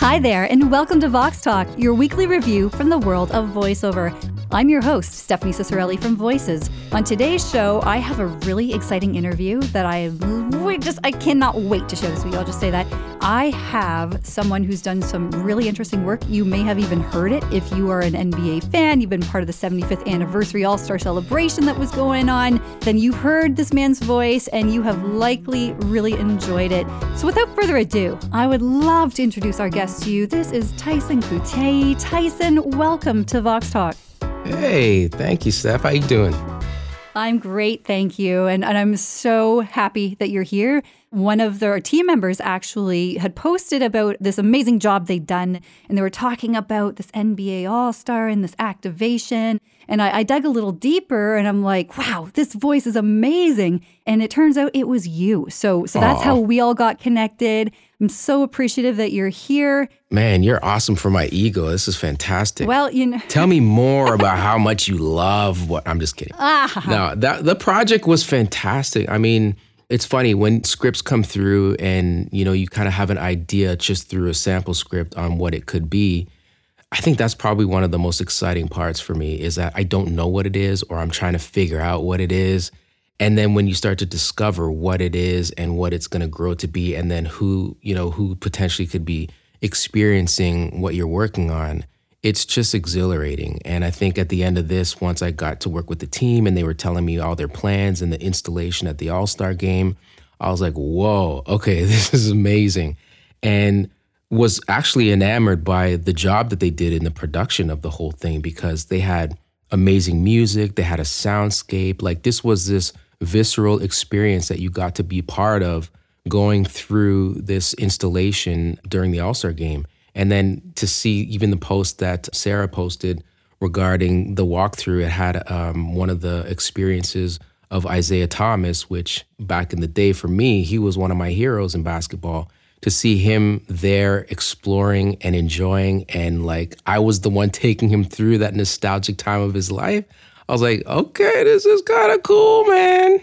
Hi there, and welcome to Vox Talk, your weekly review from the world of voiceover. I'm your host, Stephanie Ciccarelli from Voices. On today's show, I have a really exciting interview that I just I cannot wait to share this you. I'll just say that I have someone who's done some really interesting work. You may have even heard it if you are an NBA fan. You've been part of the 75th anniversary All Star celebration that was going on. Then you've heard this man's voice, and you have likely really enjoyed it. So, without further ado, I would love to introduce our guest to you. This is Tyson Couttet. Tyson, welcome to Vox Talk. Hey, thank you, Steph. How you doing? I'm great, thank you. And, and I'm so happy that you're here. One of their team members actually had posted about this amazing job they'd done, and they were talking about this NBA All Star and this activation. And I, I dug a little deeper, and I'm like, wow, this voice is amazing. And it turns out it was you. So, so that's Aww. how we all got connected. I'm so appreciative that you're here. Man, you're awesome for my ego. This is fantastic. Well, you know, tell me more about how much you love what. I'm just kidding. Ah. No, that the project was fantastic. I mean, it's funny when scripts come through, and you know, you kind of have an idea just through a sample script on what it could be. I think that's probably one of the most exciting parts for me is that I don't know what it is, or I'm trying to figure out what it is and then when you start to discover what it is and what it's going to grow to be and then who you know who potentially could be experiencing what you're working on it's just exhilarating. And i think at the end of this once i got to work with the team and they were telling me all their plans and the installation at the all-star game i was like whoa okay this is amazing. And was actually enamored by the job that they did in the production of the whole thing because they had amazing music they had a soundscape. Like this was this visceral experience that you got to be part of going through this installation during the All Star game. And then to see even the post that Sarah posted regarding the walkthrough, it had um, one of the experiences of Isiah Thomas, which back in the day for me, he was one of my heroes in basketball. To see him there exploring and enjoying, and like I was the one taking him through that nostalgic time of his life, I was like, okay, this is kind of cool, man.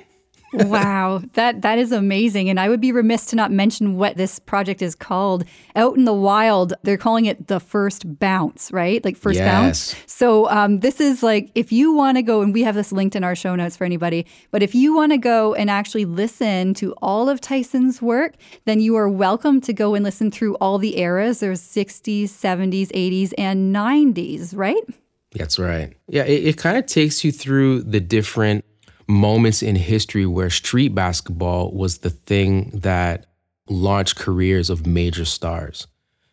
wow, that that is amazing. And I would be remiss to not mention what this project is called. Out in the wild, they're calling it the first bounce, right? Like first yes. bounce. So um, this is like if you want to go, and we have this linked in our show notes for anybody. But if you want to go and actually listen to all of Tyson's work, then you are welcome to go and listen through all the eras. There's 60s, 70s, 80s, and 90s, right? That's right. Yeah, it, it kind of takes you through the different moments in history where street basketball was the thing that launched careers of major stars.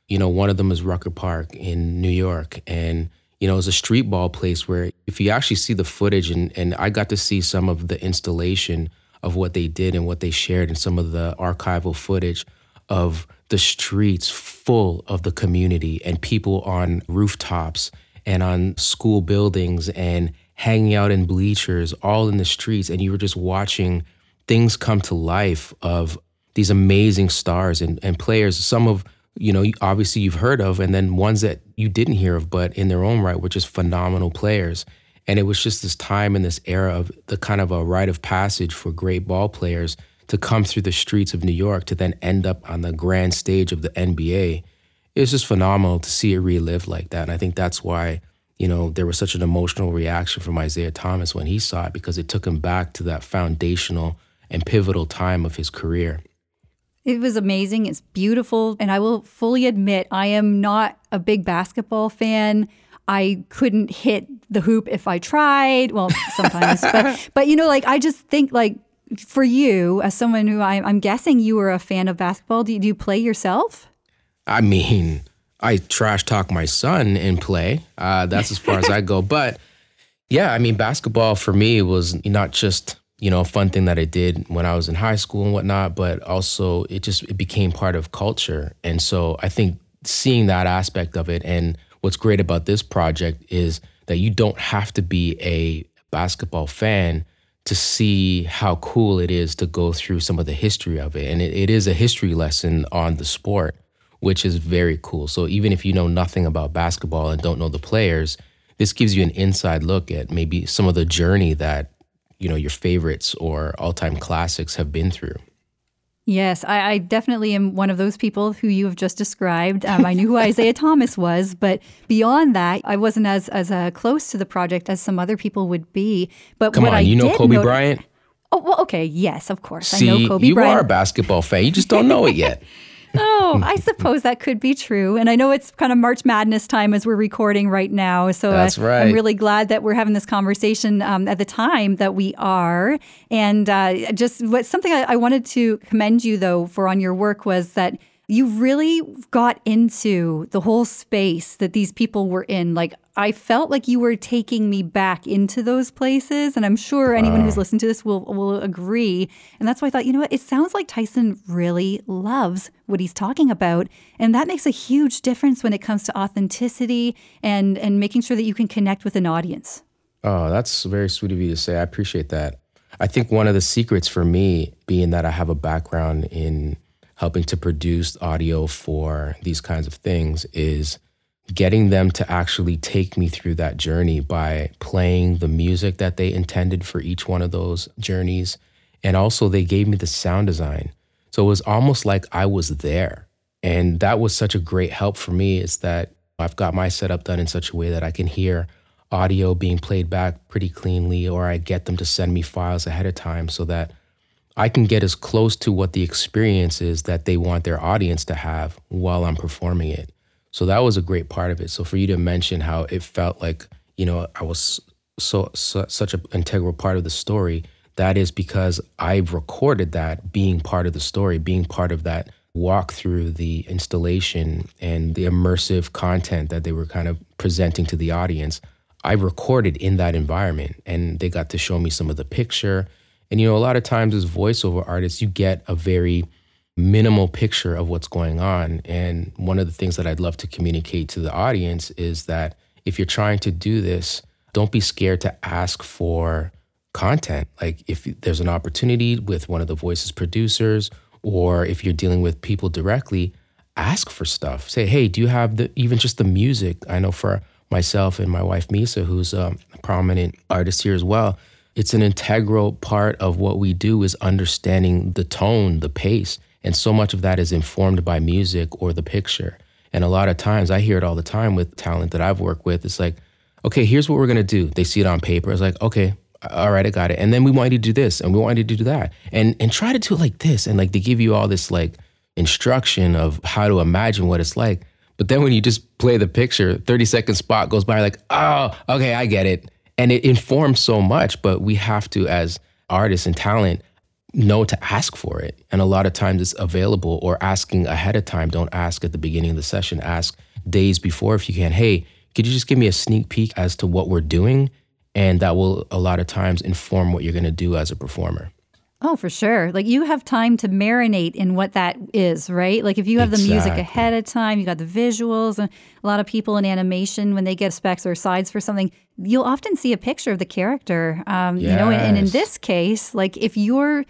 You know, one of them is Rucker Park in New York. And, you know, it's a street ball place where if you actually see the footage, and, and I got to see some of the installation of what they did and what they shared and some of the archival footage of the streets full of the community and people on rooftops and on school buildings and hanging out in bleachers, all in the streets, and you were just watching things come to life of these amazing stars and, and players, some of you know, obviously you've heard of, and then ones that you didn't hear of, but in their own right were just phenomenal players. And it was just this time in this era of the kind of a rite of passage for great ball players to come through the streets of New York to then end up on the grand stage of the NBA it was just phenomenal to see it relived like that. And I think that's why, you know, there was such an emotional reaction from Isiah Thomas when he saw it because it took him back to that foundational and pivotal time of his career. It was amazing. It's beautiful. And I will fully admit, I am not a big basketball fan. I couldn't hit the hoop if I tried. Well, sometimes, but, but you know, like I just think like for you, as someone who I, am guessing you were a fan of basketball, do, do you play yourself? I mean, I trash talk my son in play. Uh, that's as far as I go. But yeah, I mean, basketball for me was not just you know a fun thing that I did when I was in high school and whatnot, but also it just it became part of culture. And so I think seeing that aspect of it, and what's great about this project is that you don't have to be a basketball fan to see how cool it is to go through some of the history of it. And it, it is a history lesson on the sport which is very cool. So even if you know nothing about basketball and don't know the players, this gives you an inside look at maybe some of the journey that you know your favorites or all-time classics have been through. Yes, I, I, definitely am one of those people who you have just described. Um, I knew who Isiah Thomas was, but beyond that, I wasn't as as uh, close to the project as some other people would be. But come on, I you know Kobe Bryant. Oh well, okay, yes, of course. See, I know Kobe you Bryant. are a basketball fan. You just don't know it yet. oh, I suppose that could be true. And I know it's kind of March Madness time as we're recording right now. So uh, That's right. I'm really glad that we're having this conversation um, at the time that we are. And uh, just what something I, I wanted to commend you though for on your work was that you really got into the whole space that these people were in. Like, I felt like you were taking me back into those places. And I'm sure anyone who's listened to this will, will agree. And that's why I thought, you know what? It sounds like Tyson really loves what he's talking about. And that makes a huge difference when it comes to authenticity and, and making sure that you can connect with an audience. Oh, that's very sweet of you to say. I appreciate that. I think one of the secrets for me, being that I have a background in helping to produce audio for these kinds of things is getting them to actually take me through that journey by playing the music that they intended for each one of those journeys. And also, they gave me the sound design. So it was almost like I was there. And that was such a great help for me is that I've got my setup done in such a way that I can hear audio being played back pretty cleanly, or I get them to send me files ahead of time so that I can get as close to what the experience is that they want their audience to have while I'm performing it. So that was a great part of it. So for you to mention how it felt like, you know, I was so, so such an integral part of the story, that is because I've recorded that being part of the story, being part of that walk through the installation and the immersive content that they were kind of presenting to the audience. I recorded in that environment and they got to show me some of the picture and you know, a lot of times as voiceover artists, you get a very minimal picture of what's going on. And one of the things that I'd love to communicate to the audience is that if you're trying to do this, don't be scared to ask for content. Like if there's an opportunity with one of the voices producers, or if you're dealing with people directly, ask for stuff. Say, hey, do you have the even just the music? I know for myself and my wife Misa, who's um, a prominent artist here as well it's an integral part of what we do is understanding the tone, the pace. And so much of that is informed by music or the picture. And a lot of times I hear it all the time with talent that I've worked with. It's like, okay, here's what we're gonna do. They see it on paper. It's like, okay, all right, I got it. And then we want you to do this and we want you to do that. And and try to do it like this. And like they give you all this like instruction of how to imagine what it's like. But then when you just play the picture, 30 second spot goes by like, oh, okay, I get it and it informs so much but we have to as artists and talent know to ask for it. And a lot of times it's available or asking ahead of time. Don't ask at the beginning of the session. Ask days before if you can. Hey could you just give me a sneak peek as to what we're doing? And that will a lot of times inform what you're going to do as a performer Oh, for sure. Like you have time to marinate in what that is, right? Like if you have exactly. the music ahead of time, you got the visuals, and a lot of people in animation, when they get specs or sides for something, you'll often see a picture of the character. Um, yes. You know, and, and in this case, like if you're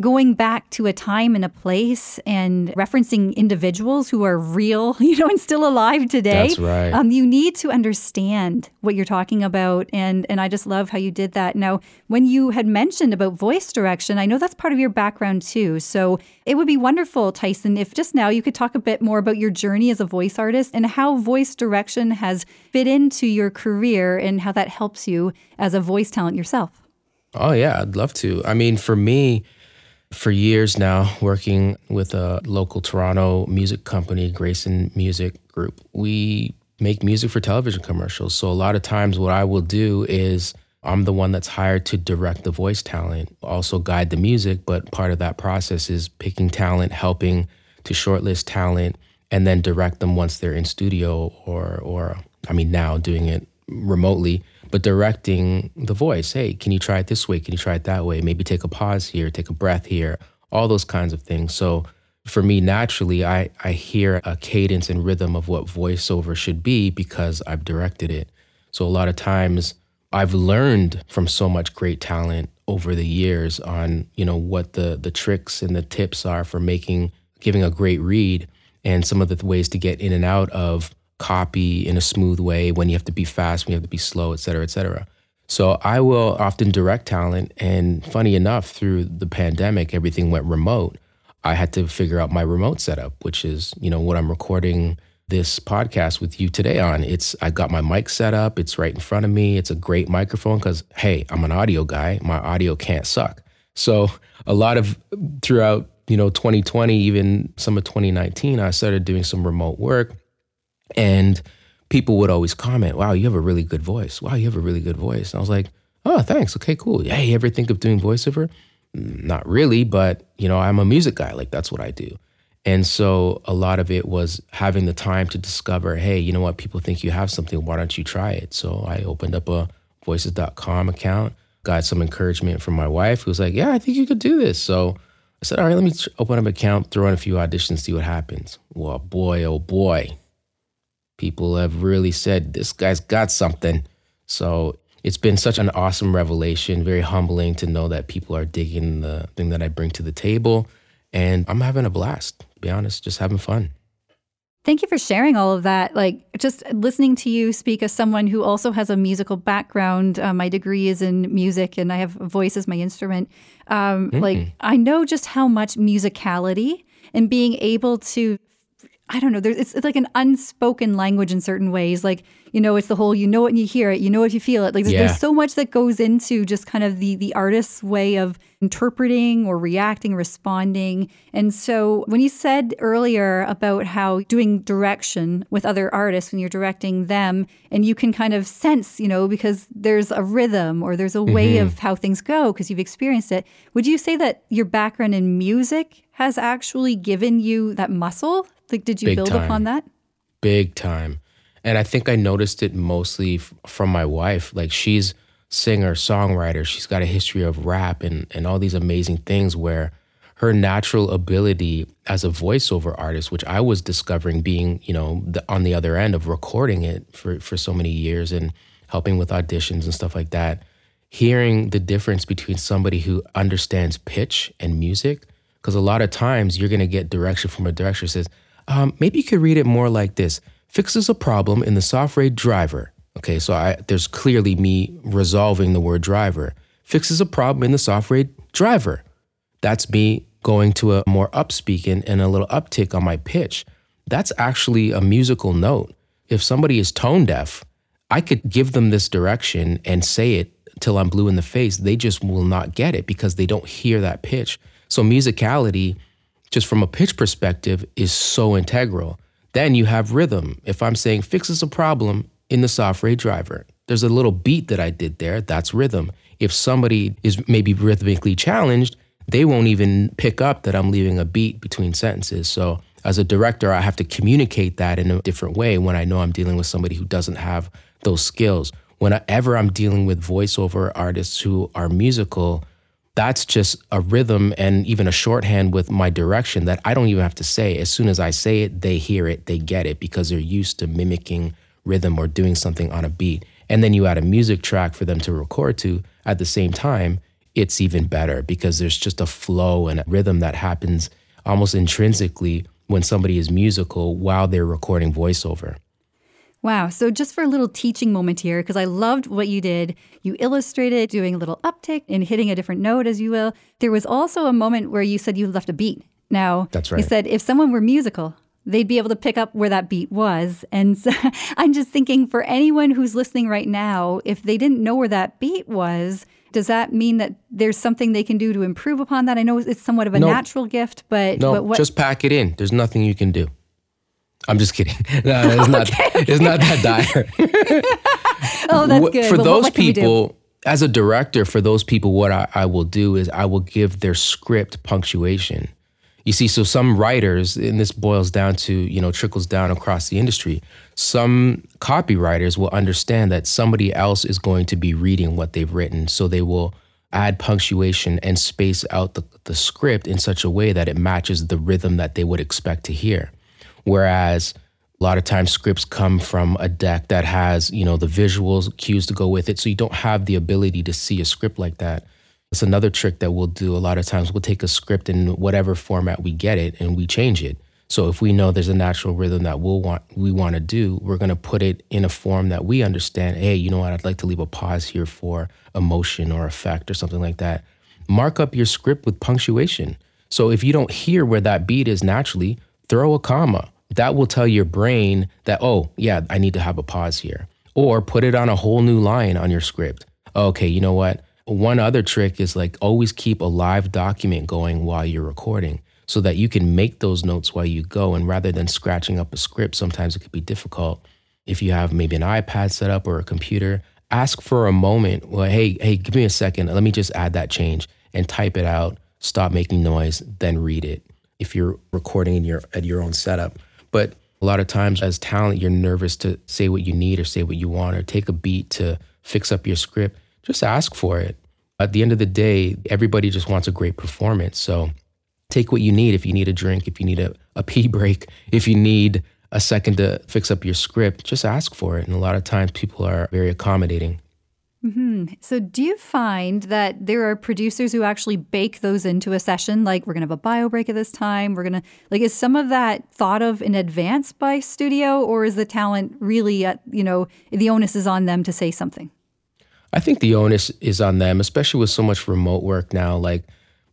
going back to a time and a place and referencing individuals who are real, you know, and still alive today. That's right. Um, you need to understand what you're talking about, and and I just love how you did that. Now, when you had mentioned about voice direction, I know that's part of your background too. So it would be wonderful, Tyson, if just now you could talk a bit more about your journey as a voice artist and how voice direction has fit into your career and how that helps you as a voice talent yourself. Oh yeah, I'd love to. I mean, for me for years now, working with a local Toronto music company, Grayson Music Group. We make music for television commercials. So a lot of times, what I will do is I'm the one that's hired to direct the voice talent, also guide the music. But part of that process is picking talent, helping to shortlist talent, and then direct them once they're in studio or, or I mean, now doing it remotely but directing the voice. Hey, can you try it this way? Can you try it that way? Maybe take a pause here, take a breath here, all those kinds of things. So for me, naturally, I, I hear a cadence and rhythm of what voiceover should be because I've directed it. So a lot of times I've learned from so much great talent over the years on, you know, what the the tricks and the tips are for making giving a great read and some of the ways to get in and out of copy in a smooth way, when you have to be fast, when you have to be slow, et cetera, et cetera. So I will often direct talent. And funny enough, through the pandemic, everything went remote. I had to figure out my remote setup, which is, you know, what I'm recording this podcast with you today on. It's I got my mic set up, it's right in front of me. It's a great microphone cuz hey, I'm an audio guy. My audio can't suck. So, a lot of throughout, you know, 2020, even some of 2019, I started doing some remote work and people would always comment, "Wow, you have a really good voice. Wow, you have a really good voice." And I was like, "Oh, thanks. Okay, cool. Hey, you ever think of doing voiceover?" Mm, not really, but you know, I'm a music guy. Like that's what I do. And so a lot of it was having the time to discover, hey, you know what? People think you have something. Why don't you try it? So I opened up a voices.com account, got some encouragement from my wife who was like, yeah, I think you could do this. So I said, all right, let me open up an account, throw in a few auditions, see what happens. Well, boy, oh boy, people have really said this guy's got something. So it's been such an awesome revelation, very humbling to know that people are digging the thing that I bring to the table. And I'm having a blast, to be honest, just having fun. Thank you for sharing all of that. Like, just listening to you speak as someone who also has a musical background. Uh, my degree is in music, and I have voice as my instrument. Um, mm. Like, I know just how much musicality and being able to I don't know. There's it's, it's like an unspoken language in certain ways. Like you know, it's the whole you know it and you hear it, you know if you feel it. Like there's, yeah. there's so much that goes into just kind of the the artist's way of interpreting or reacting, responding. And so when you said earlier about how doing direction with other artists when you're directing them, and you can kind of sense, you know, because there's a rhythm or there's a way mm-hmm. of how things go because you've experienced it. Would you say that your background in music has actually given you that muscle like, did you Big build time. upon that? Big time. And I think I noticed it mostly f- from my wife. Like, she's singer, songwriter. She's got a history of rap and, and all these amazing things where her natural ability as a voiceover artist, which I was discovering being, you know, the, on the other end of recording it for, for so many years and helping with auditions and stuff like that, hearing the difference between somebody who understands pitch and music, because a lot of times you're going to get direction from a director says, um, maybe you could read it more like this fixes a problem in the software driver. Okay, so I, there's clearly me resolving the word driver. Fixes a problem in the software driver. That's me going to a more upspeak and, and a little uptick on my pitch. That's actually a musical note. If somebody is tone deaf, I could give them this direction and say it till I'm blue in the face. They just will not get it because they don't hear that pitch. So, musicality just from a pitch perspective, is so integral. Then you have rhythm. If I'm saying fixes a problem in the software driver, there's a little beat that I did there. That's rhythm. If somebody is maybe rhythmically challenged, they won't even pick up that I'm leaving a beat between sentences. So, as a director, I have to communicate that in a different way when I know I'm dealing with somebody who doesn't have those skills. Whenever I'm dealing with voiceover artists who are musical, that's just a rhythm and even a shorthand with my direction that I don't even have to say. As soon as I say it, they hear it, they get it because they're used to mimicking rhythm or doing something on a beat. And then you add a music track for them to record to at the same time, it's even better because there's just a flow and a rhythm that happens almost intrinsically when somebody is musical while they're recording voiceover. Wow. So, just for a little teaching moment here, because I loved what you did, you illustrated doing a little uptick and hitting a different note, as you will. There was also a moment where you said you left a beat. Now, that's right. You said if someone were musical, they'd be able to pick up where that beat was. And so I'm just thinking for anyone who's listening right now, if they didn't know where that beat was, does that mean that there's something they can do to improve upon that? I know it's somewhat of a natural gift, but no, but what- just pack it in. There's nothing you can do. I'm just kidding. No, it's okay, not. Okay. It's not that dire. oh, that's good. For well, those people, as a director, for those people, what I, I will do is I will give their script punctuation. You see, so some writers, and this boils down to, you know, trickles down across the industry. Some copywriters will understand that somebody else is going to be reading what they've written. So they will add punctuation and space out the, the script in such a way that it matches the rhythm that they would expect to hear. Whereas a lot of times scripts come from a deck that has, you know, the visuals cues to go with it. So you don't have the ability to see a script like that. It's another trick that we'll do a lot of times. We'll take a script in whatever format we get it and we change it. So if we know there's a natural rhythm that we'll want we want to do, we're going to put it in a form that we understand. Hey, you know what? I'd like to leave a pause here for emotion or effect or something like that. Mark up your script with punctuation So if you don't hear where that beat is naturally, throw a comma. That will tell your brain that, oh, yeah, I need to have a pause here. Or put it on a whole new line on your script. Okay, you know what? One other trick is like always keep a live document going while you're recording so that you can make those notes while you go. And rather than scratching up a script, sometimes it could be difficult. If you have maybe an iPad set up or a computer, ask for a moment. Well, hey, hey, give me a second. Let me just add that change and type it out. Stop making noise, then read it. If you're recording in your at your own setup, but a lot of times as talent, you're nervous to say what you need or say what you want or take a beat to fix up your script. Just ask for it. At the end of the day, everybody just wants a great performance. So take what you need. If you need a drink, if you need a, a pee break, if you need a second to fix up your script, just ask for it. And a lot of times people are very accommodating. Mm-hmm. So, do you find that there are producers who actually bake those into a session? Like, we're going to have a bio break at this time. We're going to, like, is some of that thought of in advance by studio, or is the talent really, at, you know, the onus is on them to say something? I think the onus is on them, especially with so much remote work now. Like,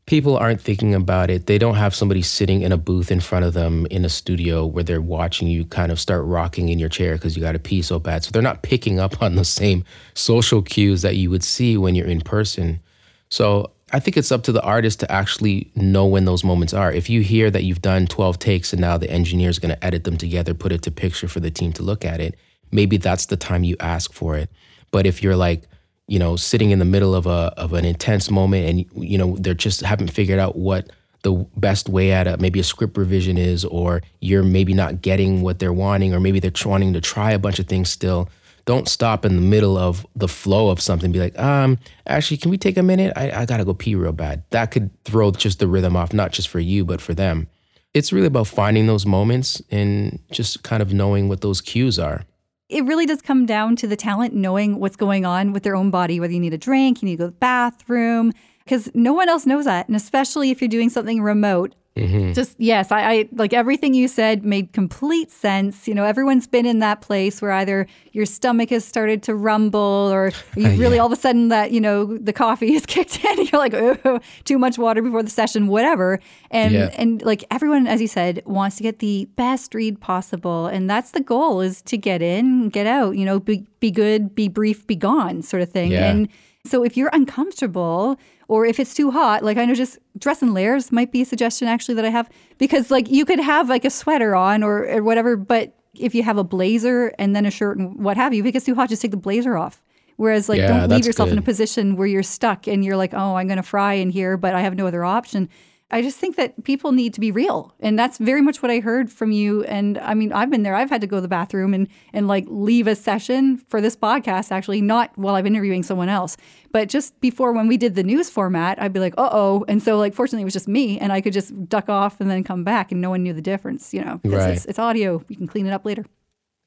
people aren't thinking about it. They don't have somebody sitting in a booth in front of them in a studio where they're watching you kind of start rocking in your chair because you got to pee so bad. So they're not picking up on the same social cues that you would see when you're in person. So I think it's up to the artist to actually know when those moments are. If you hear that you've done 12 takes and now the engineer is going to edit them together, put it to picture for the team to look at it, maybe that's the time you ask for it. But if you're like, you know, sitting in the middle of a of an intense moment, and you know, they're just haven't figured out what the best way at a maybe a script revision is, or you're maybe not getting what they're wanting, or maybe they're wanting to try a bunch of things still. Don't stop in the middle of the flow of something. Be like, um, actually, can we take a minute? I, I gotta go pee real bad. That could throw just the rhythm off, not just for you, but for them. It's really about finding those moments and just kind of knowing what those cues are it really does come down to the talent knowing what's going on with their own body, whether you need a drink, you need to go to the bathroom, because no one else knows that. And especially if you're doing something remote, Mm-hmm. Just yes, I, I, like everything you said made complete sense. You know, everyone's been in that place where either your stomach has started to rumble, or you uh, really yeah. all of a sudden that you know the coffee is kicked in. You're like, oh, too much water before the session, whatever. And yeah. and like everyone, as you said, wants to get the best read possible, and that's the goal: is to get in, get out. You know, be be good, be brief, be gone, sort of thing. Yeah. And so if you're uncomfortable or if it's too hot, like I know just dress in layers might be a suggestion actually that I have because like you could have like a sweater on or, or whatever, but if you have a blazer and then a shirt and what have you, if it gets too hot, just take the blazer off. Whereas like yeah, don't leave yourself good. in a position where you're stuck and you're like, oh, I'm gonna fry in here, but I have no other option. I just think that people need to be real. And that's very much what I heard from you. And I mean, I've been there. I've had to go to the bathroom and and like leave a session for this podcast, actually, not while I'm interviewing someone else. But just before when we did the news format, I'd be like, uh oh. And so like fortunately it was just me and I could just duck off and then come back and no one knew the difference, you know. Right. It's, it's audio. You can clean it up later.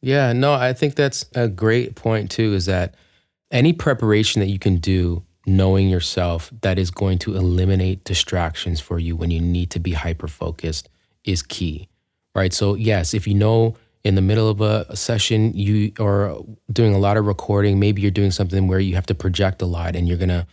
Yeah, no, I think that's a great point too, is that any preparation that you can do knowing yourself that is going to eliminate distractions for you when you need to be hyper focused is key, right? So, yes, if you know in the middle of a, session you are doing a lot of recording, maybe you're doing something where you have to project a lot and you're going to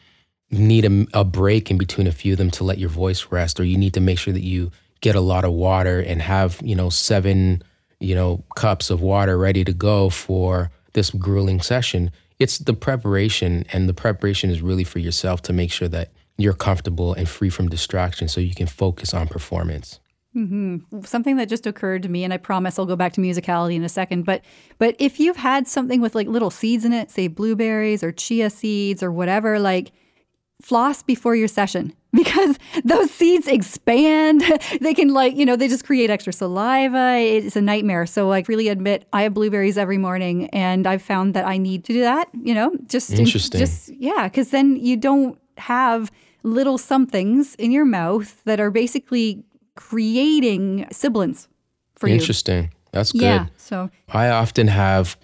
need a, a break in between a few of them to let your voice rest, or you need to make sure that you get a lot of water and have, you know, seven, you know, cups of water ready to go for this grueling session it's the preparation, and the preparation is really for yourself to make sure that you're comfortable and free from distraction so you can focus on performance. Mm-hmm. Something that just occurred to me, and I promise I'll go back to musicality in a second. But but if you've had something with like little seeds in it, say blueberries or chia seeds or whatever, like floss before your session because those seeds expand. they can like, you know, they just create extra saliva. It's a nightmare. So like really admit I have blueberries every morning and I've found that I need to do that, you know, just interesting. just yeah, cuz then you don't have little somethings in your mouth that are basically creating sibilants for you. Interesting. That's good. Yeah. So I often have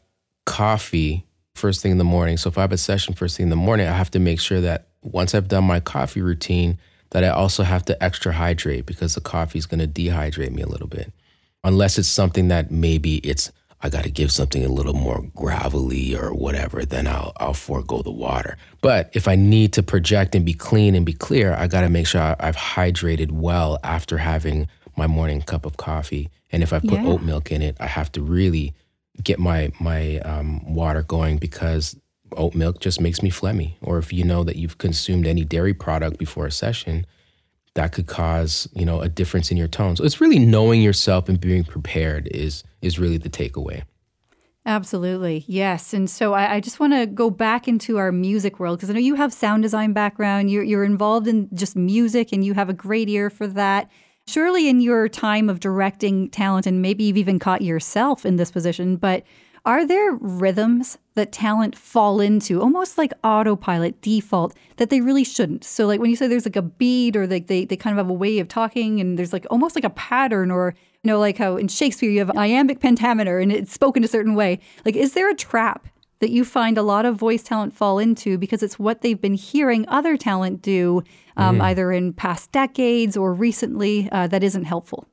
coffee first thing in the morning. So if I have a session first thing in the morning, I have to make sure that once I've done my coffee routine, that I also have to extra hydrate because the coffee is going to dehydrate me a little bit. Unless it's something that maybe it's I got to give something a little more gravelly or whatever, then I'll I'll forego the water. But if I need to project and be clean and be clear, I got to make sure I've hydrated well after having my morning cup of coffee. And if I put yeah. oat milk in it, I have to really get my my um, water going because oat milk just makes me phlegmy. Or if you know that you've consumed any dairy product before a session, that could cause you know a difference in your tone. So it's really knowing yourself and being prepared is is really the takeaway. Absolutely. Yes. And so I, I just want to go back into our music world because I know you have sound design background. You're, you're involved in just music and you have a great ear for that. Surely in your time of directing talent, and maybe you've even caught yourself in this position, but are there rhythms that talent fall into, almost like autopilot default, that they really shouldn't? So, like when you say there's like a beat or like they, they kind of have a way of talking and there's like almost like a pattern, or, you know, like how in Shakespeare you have iambic pentameter and it's spoken a certain way. Like, is there a trap that you find a lot of voice talent fall into because it's what they've been hearing other talent do, um, mm. either in past decades or recently, uh, that isn't helpful?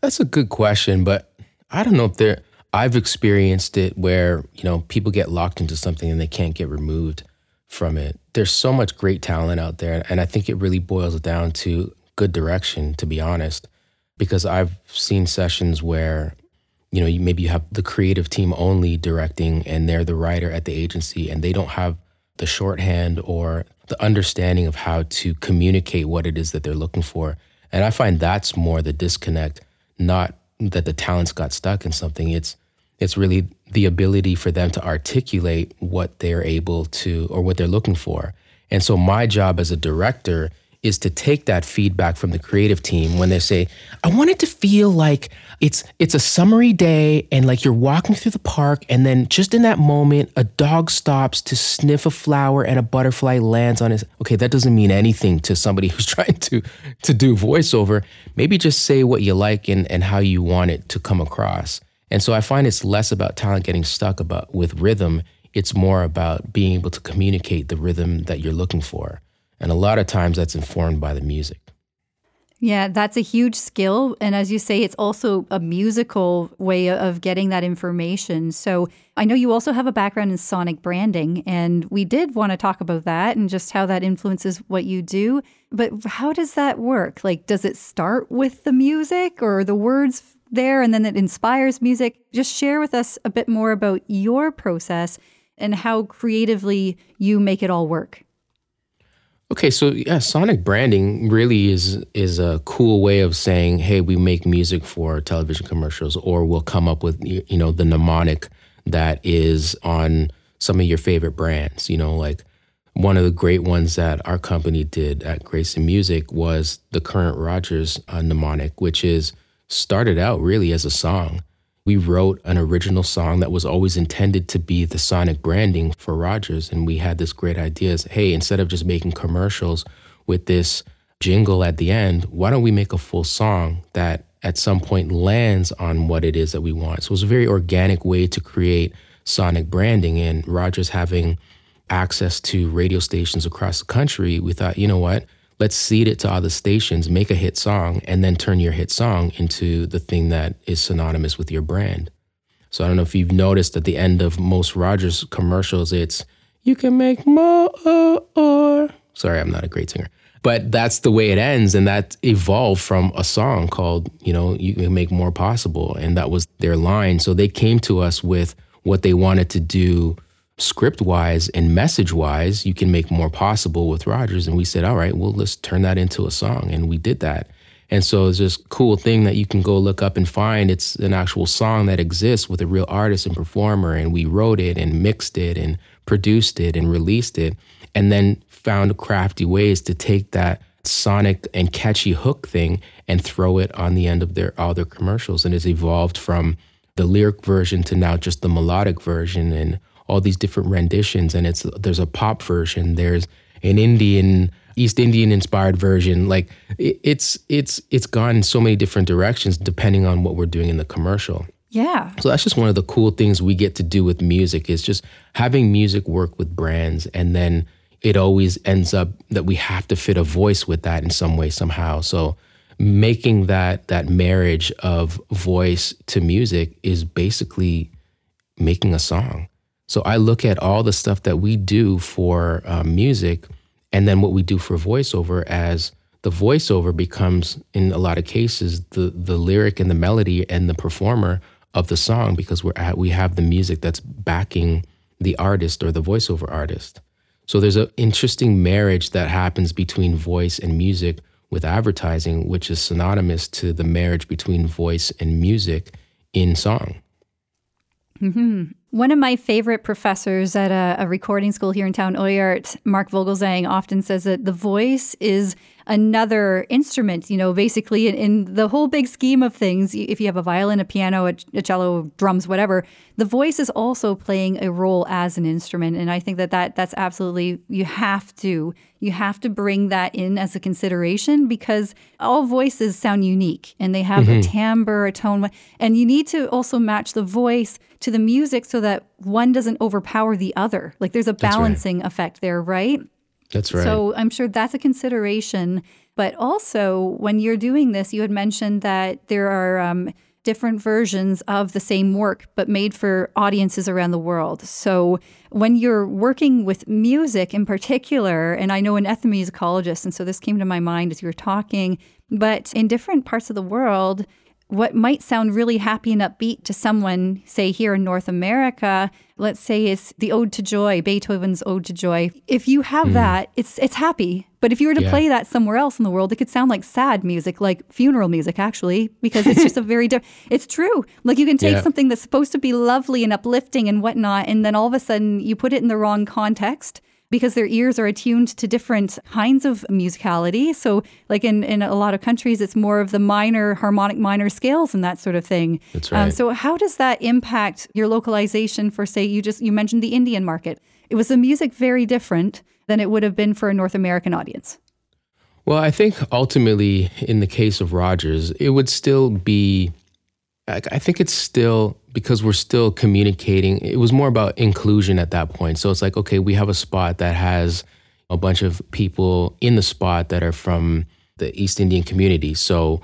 That's a good question, but I don't know if there I've experienced it where, you know, people get locked into something and they can't get removed from it. There's so much great talent out there. And I think it really boils down to good direction, to be honest. Because I've seen sessions where, you know, you, maybe you have the creative team only directing and they're the writer at the agency and they don't have the shorthand or the understanding of how to communicate what it is that they're looking for. And I find that's more the disconnect, not that the talents got stuck in something. It's it's really the ability for them to articulate what they're able to or what they're looking for. And so my job as a director is to take that feedback from the creative team when they say, I want it to feel like it's it's a summery day and like you're walking through the park and then just in that moment a dog stops to sniff a flower and a butterfly lands on his okay, that doesn't mean anything to somebody who's trying to to do voiceover. Maybe just say what you like and, and how you want it to come across. And so I find it's less about talent getting stuck about with rhythm. It's more about being able to communicate the rhythm that you're looking for. And a lot of times that's informed by the music. Yeah, that's a huge skill. And as you say, it's also a musical way of getting that information. So I know you also have a background in sonic branding, and we did want to talk about that and just how that influences what you do. But how does that work? Like, does it start with the music or the words there and then it inspires music. Just share with us a bit more about your process and how creatively you make it all work. Okay, so yeah, sonic branding really is is a cool way of saying, "Hey, we make music for television commercials," or we'll come up with you know the mnemonic that is on some of your favorite brands. You know, like one of the great ones that our company did at Grayson Music was the current Rogers uh, mnemonic, which is started out really as a song. We wrote an original song that was always intended to be the sonic branding for Rogers. And we had this great idea is, hey, instead of just making commercials with this jingle at the end, why don't we make a full song that at some point lands on what it is that we want? So it was a very organic way to create sonic branding. And Rogers having access to radio stations across the country, we thought, you know what? Let's seed it to other stations, make a hit song, and then turn your hit song into the thing that is synonymous with your brand. So I don't know if you've noticed at the end of most Rogers commercials, it's you can make more. Or sorry, I'm not a great singer, but that's the way it ends, and that evolved from a song called you know you can make more possible, and that was their line. So they came to us with what they wanted to do script wise and message wise, you can make more possible with Rogers. And we said, all right, well, let's turn that into a song. And we did that. And so it's this cool thing that you can go look up and find. It's an actual song that exists with a real artist and performer. And we wrote it and mixed it and produced it and released it. And then found crafty ways to take that sonic and catchy hook thing and throw it on the end of their all their commercials. And it's evolved from the lyric version to now just the melodic version and all these different renditions and it's there's a pop version there's an indian east indian inspired version like it, it's it's it's gone in so many different directions depending on what we're doing in the commercial. Yeah. So that's just one of the cool things we get to do with music is just having music work with brands and then it always ends up that we have to fit a voice with that in some way somehow. So making that that marriage of voice to music is basically making a song. So I look at all the stuff that we do for uh, music and then what we do for voiceover as the voiceover becomes, in a lot of cases, the, the lyric and the melody and the performer of the song because we're at, we have the music that's backing the artist or the voiceover artist. So there's an interesting marriage that happens between voice and music with advertising, which is synonymous to the marriage between voice and music in song. Mm-hmm. One of my favorite professors at a, a recording school here in town, OIART, Mark Vogelzang, often says that the voice is another instrument, you know, basically in, in, the whole big scheme of things, if you have a violin, a piano, a, a, cello, drums, whatever, the voice is also playing a role as an instrument. And I think that, that that's absolutely, you have to, you have to bring that in as a consideration because all voices sound unique and they have mm-hmm. a timbre, a tone, and you need to also match the voice to the music so that one doesn't overpower the other. Like there's a balancing right. effect there, right? That's right. So I'm sure that's a consideration. But also, when you're doing this, you had mentioned that there are um, different versions of the same work, but made for audiences around the world. So when you're working with music in particular, and I know an ethnomusicologist, and so this came to my mind as you were talking, but in different parts of the world, what might sound really happy and upbeat to someone, say here in North America, let's say it's the Ode to Joy, Beethoven's Ode to Joy. If you have mm. that, it's it's happy. But if you were to yeah. play that somewhere else in the world, it could sound like sad music, like funeral music, actually, because it's just a very different. It's true. Like you can take yeah. something that's supposed to be lovely and uplifting and whatnot, and then all of a sudden you put it in the wrong context because their ears are attuned to different kinds of musicality. So, like in, in a lot of countries, it's more of the minor, harmonic minor scales and that sort of thing. That's um, right. Um, so, how does that impact your localization for, say, you just you mentioned the Indian market? It was the music very different than it would have been for a North American audience. Well, I think ultimately, in the case of Rogers, it would still be I think it's still because we're still communicating. It was more about inclusion at that point. So it's like, okay, we have a spot that has a bunch of people in the spot that are from the East Indian community. So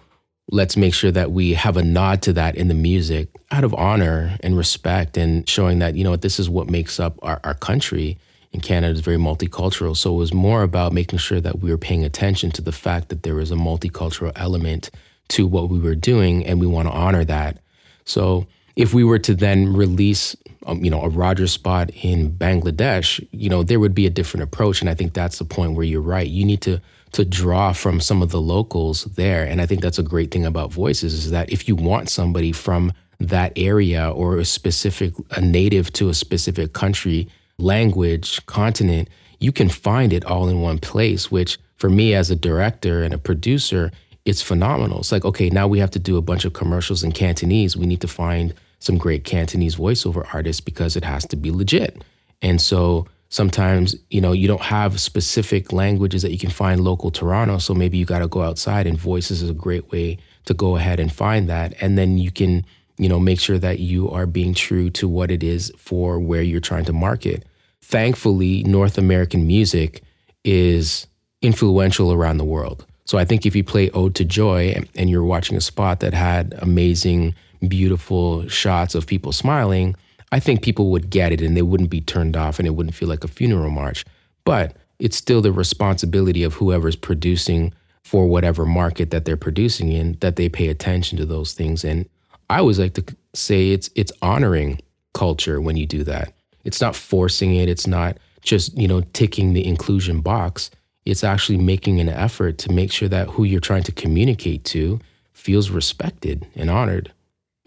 let's make sure that we have a nod to that in the music out of honor and respect and showing that, you know, this is what makes up our, our country. And Canada is very multicultural. So it was more about making sure that we were paying attention to the fact that there was a multicultural element to what we were doing, and we want to honor that. So if we were to then release, um, you know, a Rogers spot in Bangladesh, you know, there would be a different approach, and I think that's the point where you're right. You need to to draw from some of the locals there, and I think that's a great thing about Voices is that if you want somebody from that area or a specific a native to a specific country, language, continent, you can find it all in one place. Which for me as a director and a producer it's phenomenal. It's like, okay, now we have to do a bunch of commercials in Cantonese. We need to find some great Cantonese voiceover artists because it has to be legit. And so sometimes, you know, you don't have specific languages that you can find local Toronto. So maybe you got to go outside, and voices is a great way to go ahead and find that. And then you can, you know, make sure that you are being true to what it is for where you're trying to market. Thankfully, North American music is influential around the world. So I think if you play Ode to Joy and you're watching a spot that had amazing, beautiful shots of people smiling, I think people would get it and they wouldn't be turned off and it wouldn't feel like a funeral march. But it's still the responsibility of whoever's producing for whatever market that they're producing in that they pay attention to those things. And I always like to say it's it's honoring culture when you do that. It's not forcing it. It's not just, you know, ticking the inclusion box it's actually making an effort to make sure that who you're trying to communicate to feels respected and honored.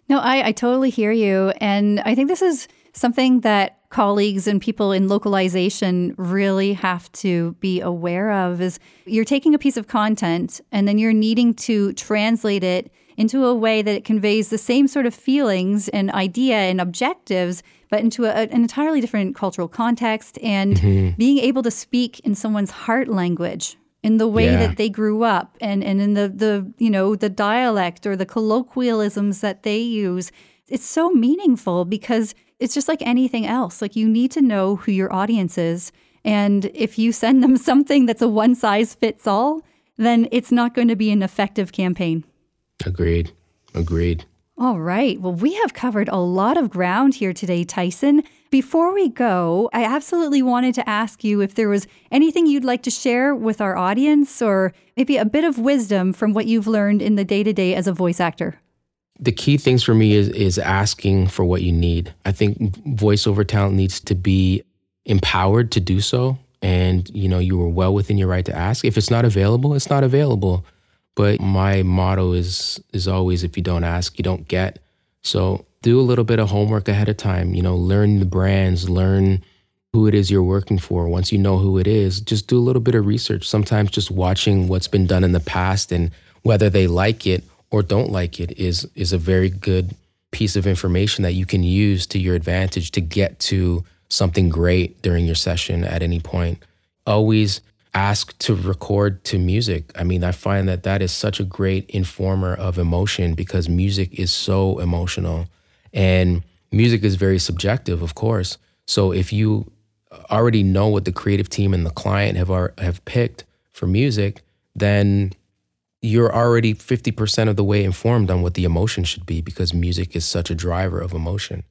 No, I, I totally hear you. And I think this is something that colleagues and people in localization really have to be aware of is you're taking a piece of content and then you're needing to translate it into a way that it conveys the same sort of feelings and idea and objectives but into a, an entirely different cultural context and mm-hmm. being able to speak in someone's heart language in the way yeah. that they grew up and, and in the, the you know the dialect or the colloquialisms that they use it's so meaningful because it's just like anything else like you need to know who your audience is and if you send them something that's a one size fits all then it's not going to be an effective campaign agreed agreed All right. Well, we have covered a lot of ground here today, Tyson. Before we go, I absolutely wanted to ask you if there was anything you'd like to share with our audience or maybe a bit of wisdom from what you've learned in the day to day as a voice actor. The key things for me is, is asking for what you need. I think voiceover talent needs to be empowered to do so. And, you know, you are well within your right to ask. If it's not available, it's not available. But my motto is is always if you don't ask, you don't get. So do a little bit of homework ahead of time, you know, learn the brands, learn who it is you're working for. Once you know who it is, just do a little bit of research. Sometimes just watching what's been done in the past and whether they like it or don't like it is is a very good piece of information that you can use to your advantage to get to something great during your session at any point. Always ask to record to music. I mean, I find that that is such a great informer of emotion because music is so emotional and music is very subjective, of course. So if you already know what the creative team and the client have are, have picked for music, then you're already 50% of the way informed on what the emotion should be because music is such a driver of emotion.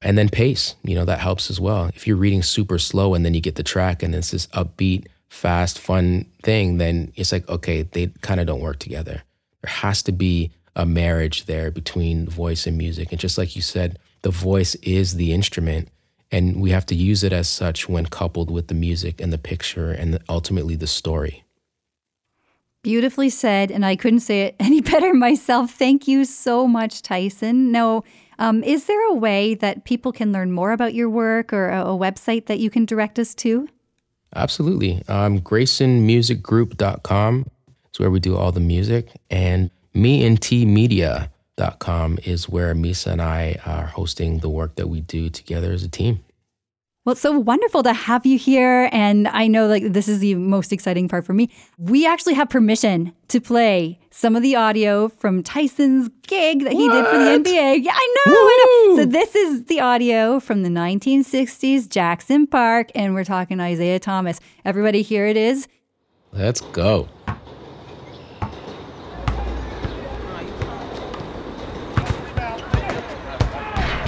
And then pace, you know, that helps as well. If you're reading super slow and then you get the track and it's this upbeat fast, fun thing, then it's like, okay, they kind of don't work together. There has to be a marriage there between voice and music. And just like you said, the voice is the instrument, and we have to use it as such when coupled with the music and the picture and ultimately the story. Beautifully said, and I couldn't say it any better myself. Thank you so much, Tyson. No, um, is there a way that people can learn more about your work or a, a website that you can direct us to? Absolutely. Um, GraysonMusicGroup.com is where we do all the music. And meandtmedia.com is where Misa and I are hosting the work that we do together as a team. Well, it's so wonderful to have you here. And I know like this is the most exciting part for me. We actually have permission to play some of the audio from Tyson's gig that he what? did for the NBA. Yeah, I know, I know. So this is the audio from the 1960s Jackson Park, and we're talking Isiah Thomas. Everybody, here it is. Let's go.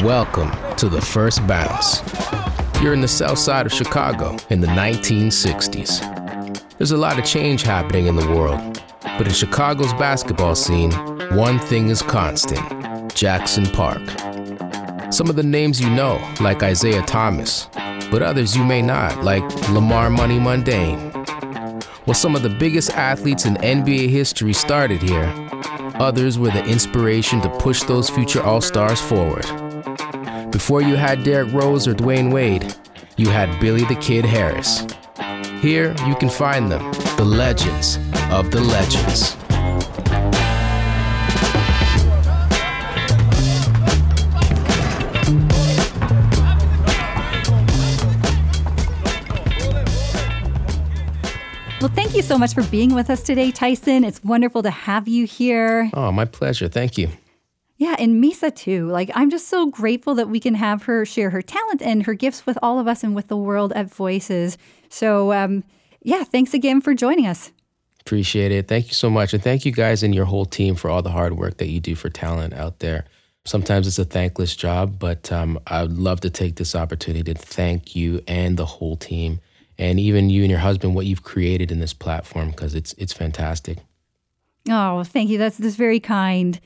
Welcome to the first bounce. You're in the south side of Chicago in the 1960s. There's a lot of change happening in the world, but in Chicago's basketball scene, one thing is constant Jackson Park. Some of the names you know, like Isiah Thomas, but others you may not, like Lamar Money Mundane. Well, some of the biggest athletes in NBA history started here. Others were the inspiration to push those future All Stars forward. Before you had Derrick Rose or Dwyane Wade, you had Billy the Kid Harris. Here you can find them, the legends of the legends. Well, thank you so much for being with us today, Tyson. It's wonderful to have you here. Oh, my pleasure. Thank you. Yeah, and Misa too. Like, I'm just so grateful that we can have her share her talent and her gifts with all of us and with the world at Voices. So, um, yeah, thanks again for joining us. Appreciate it. Thank you so much. And thank you guys and your whole team for all the hard work that you do for talent out there. Sometimes it's a thankless job, but um, I'd love to take this opportunity to thank you and the whole team, and even you and your husband, what you've created in this platform, because it's it's fantastic. Oh, thank you. That's that's very kind.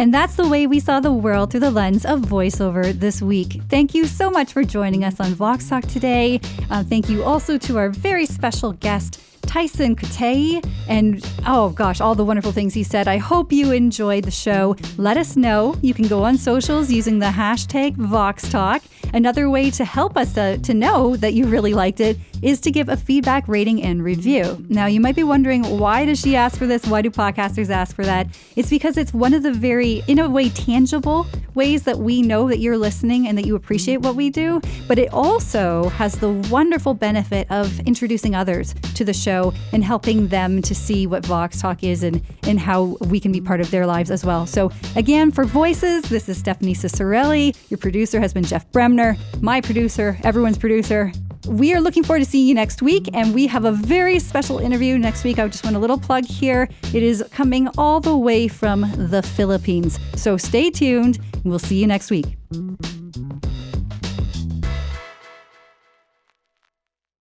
And that's the way we saw the world through the lens of voiceover this week. Thank you so much for joining us on Vox Talk today. Uh, thank you also to our very special guest, Tyson Kotei, and oh gosh, all the wonderful things he said. I hope you enjoyed the show. Let us know. You can go on socials using the hashtag VoxTalk. Another way to help us to, to know that you really liked it is to give a feedback rating and review. Now, you might be wondering, why does she ask for this? Why do podcasters ask for that? It's because it's one of the very, in a way, tangible ways that we know that you're listening and that you appreciate what we do. But it also has the wonderful benefit of introducing others to the show and helping them to see what Vox Talk is and, and how we can be part of their lives as well. So, again, for Voices, this is Stephanie Ciccarelli. Your producer has been Jeff Bremner, my producer, everyone's producer. we are looking forward to seeing you next week. And we have a very special interview next week. I just want a little plug here. It is coming all the way from the Philippines. So stay tuned. And we'll see you next week.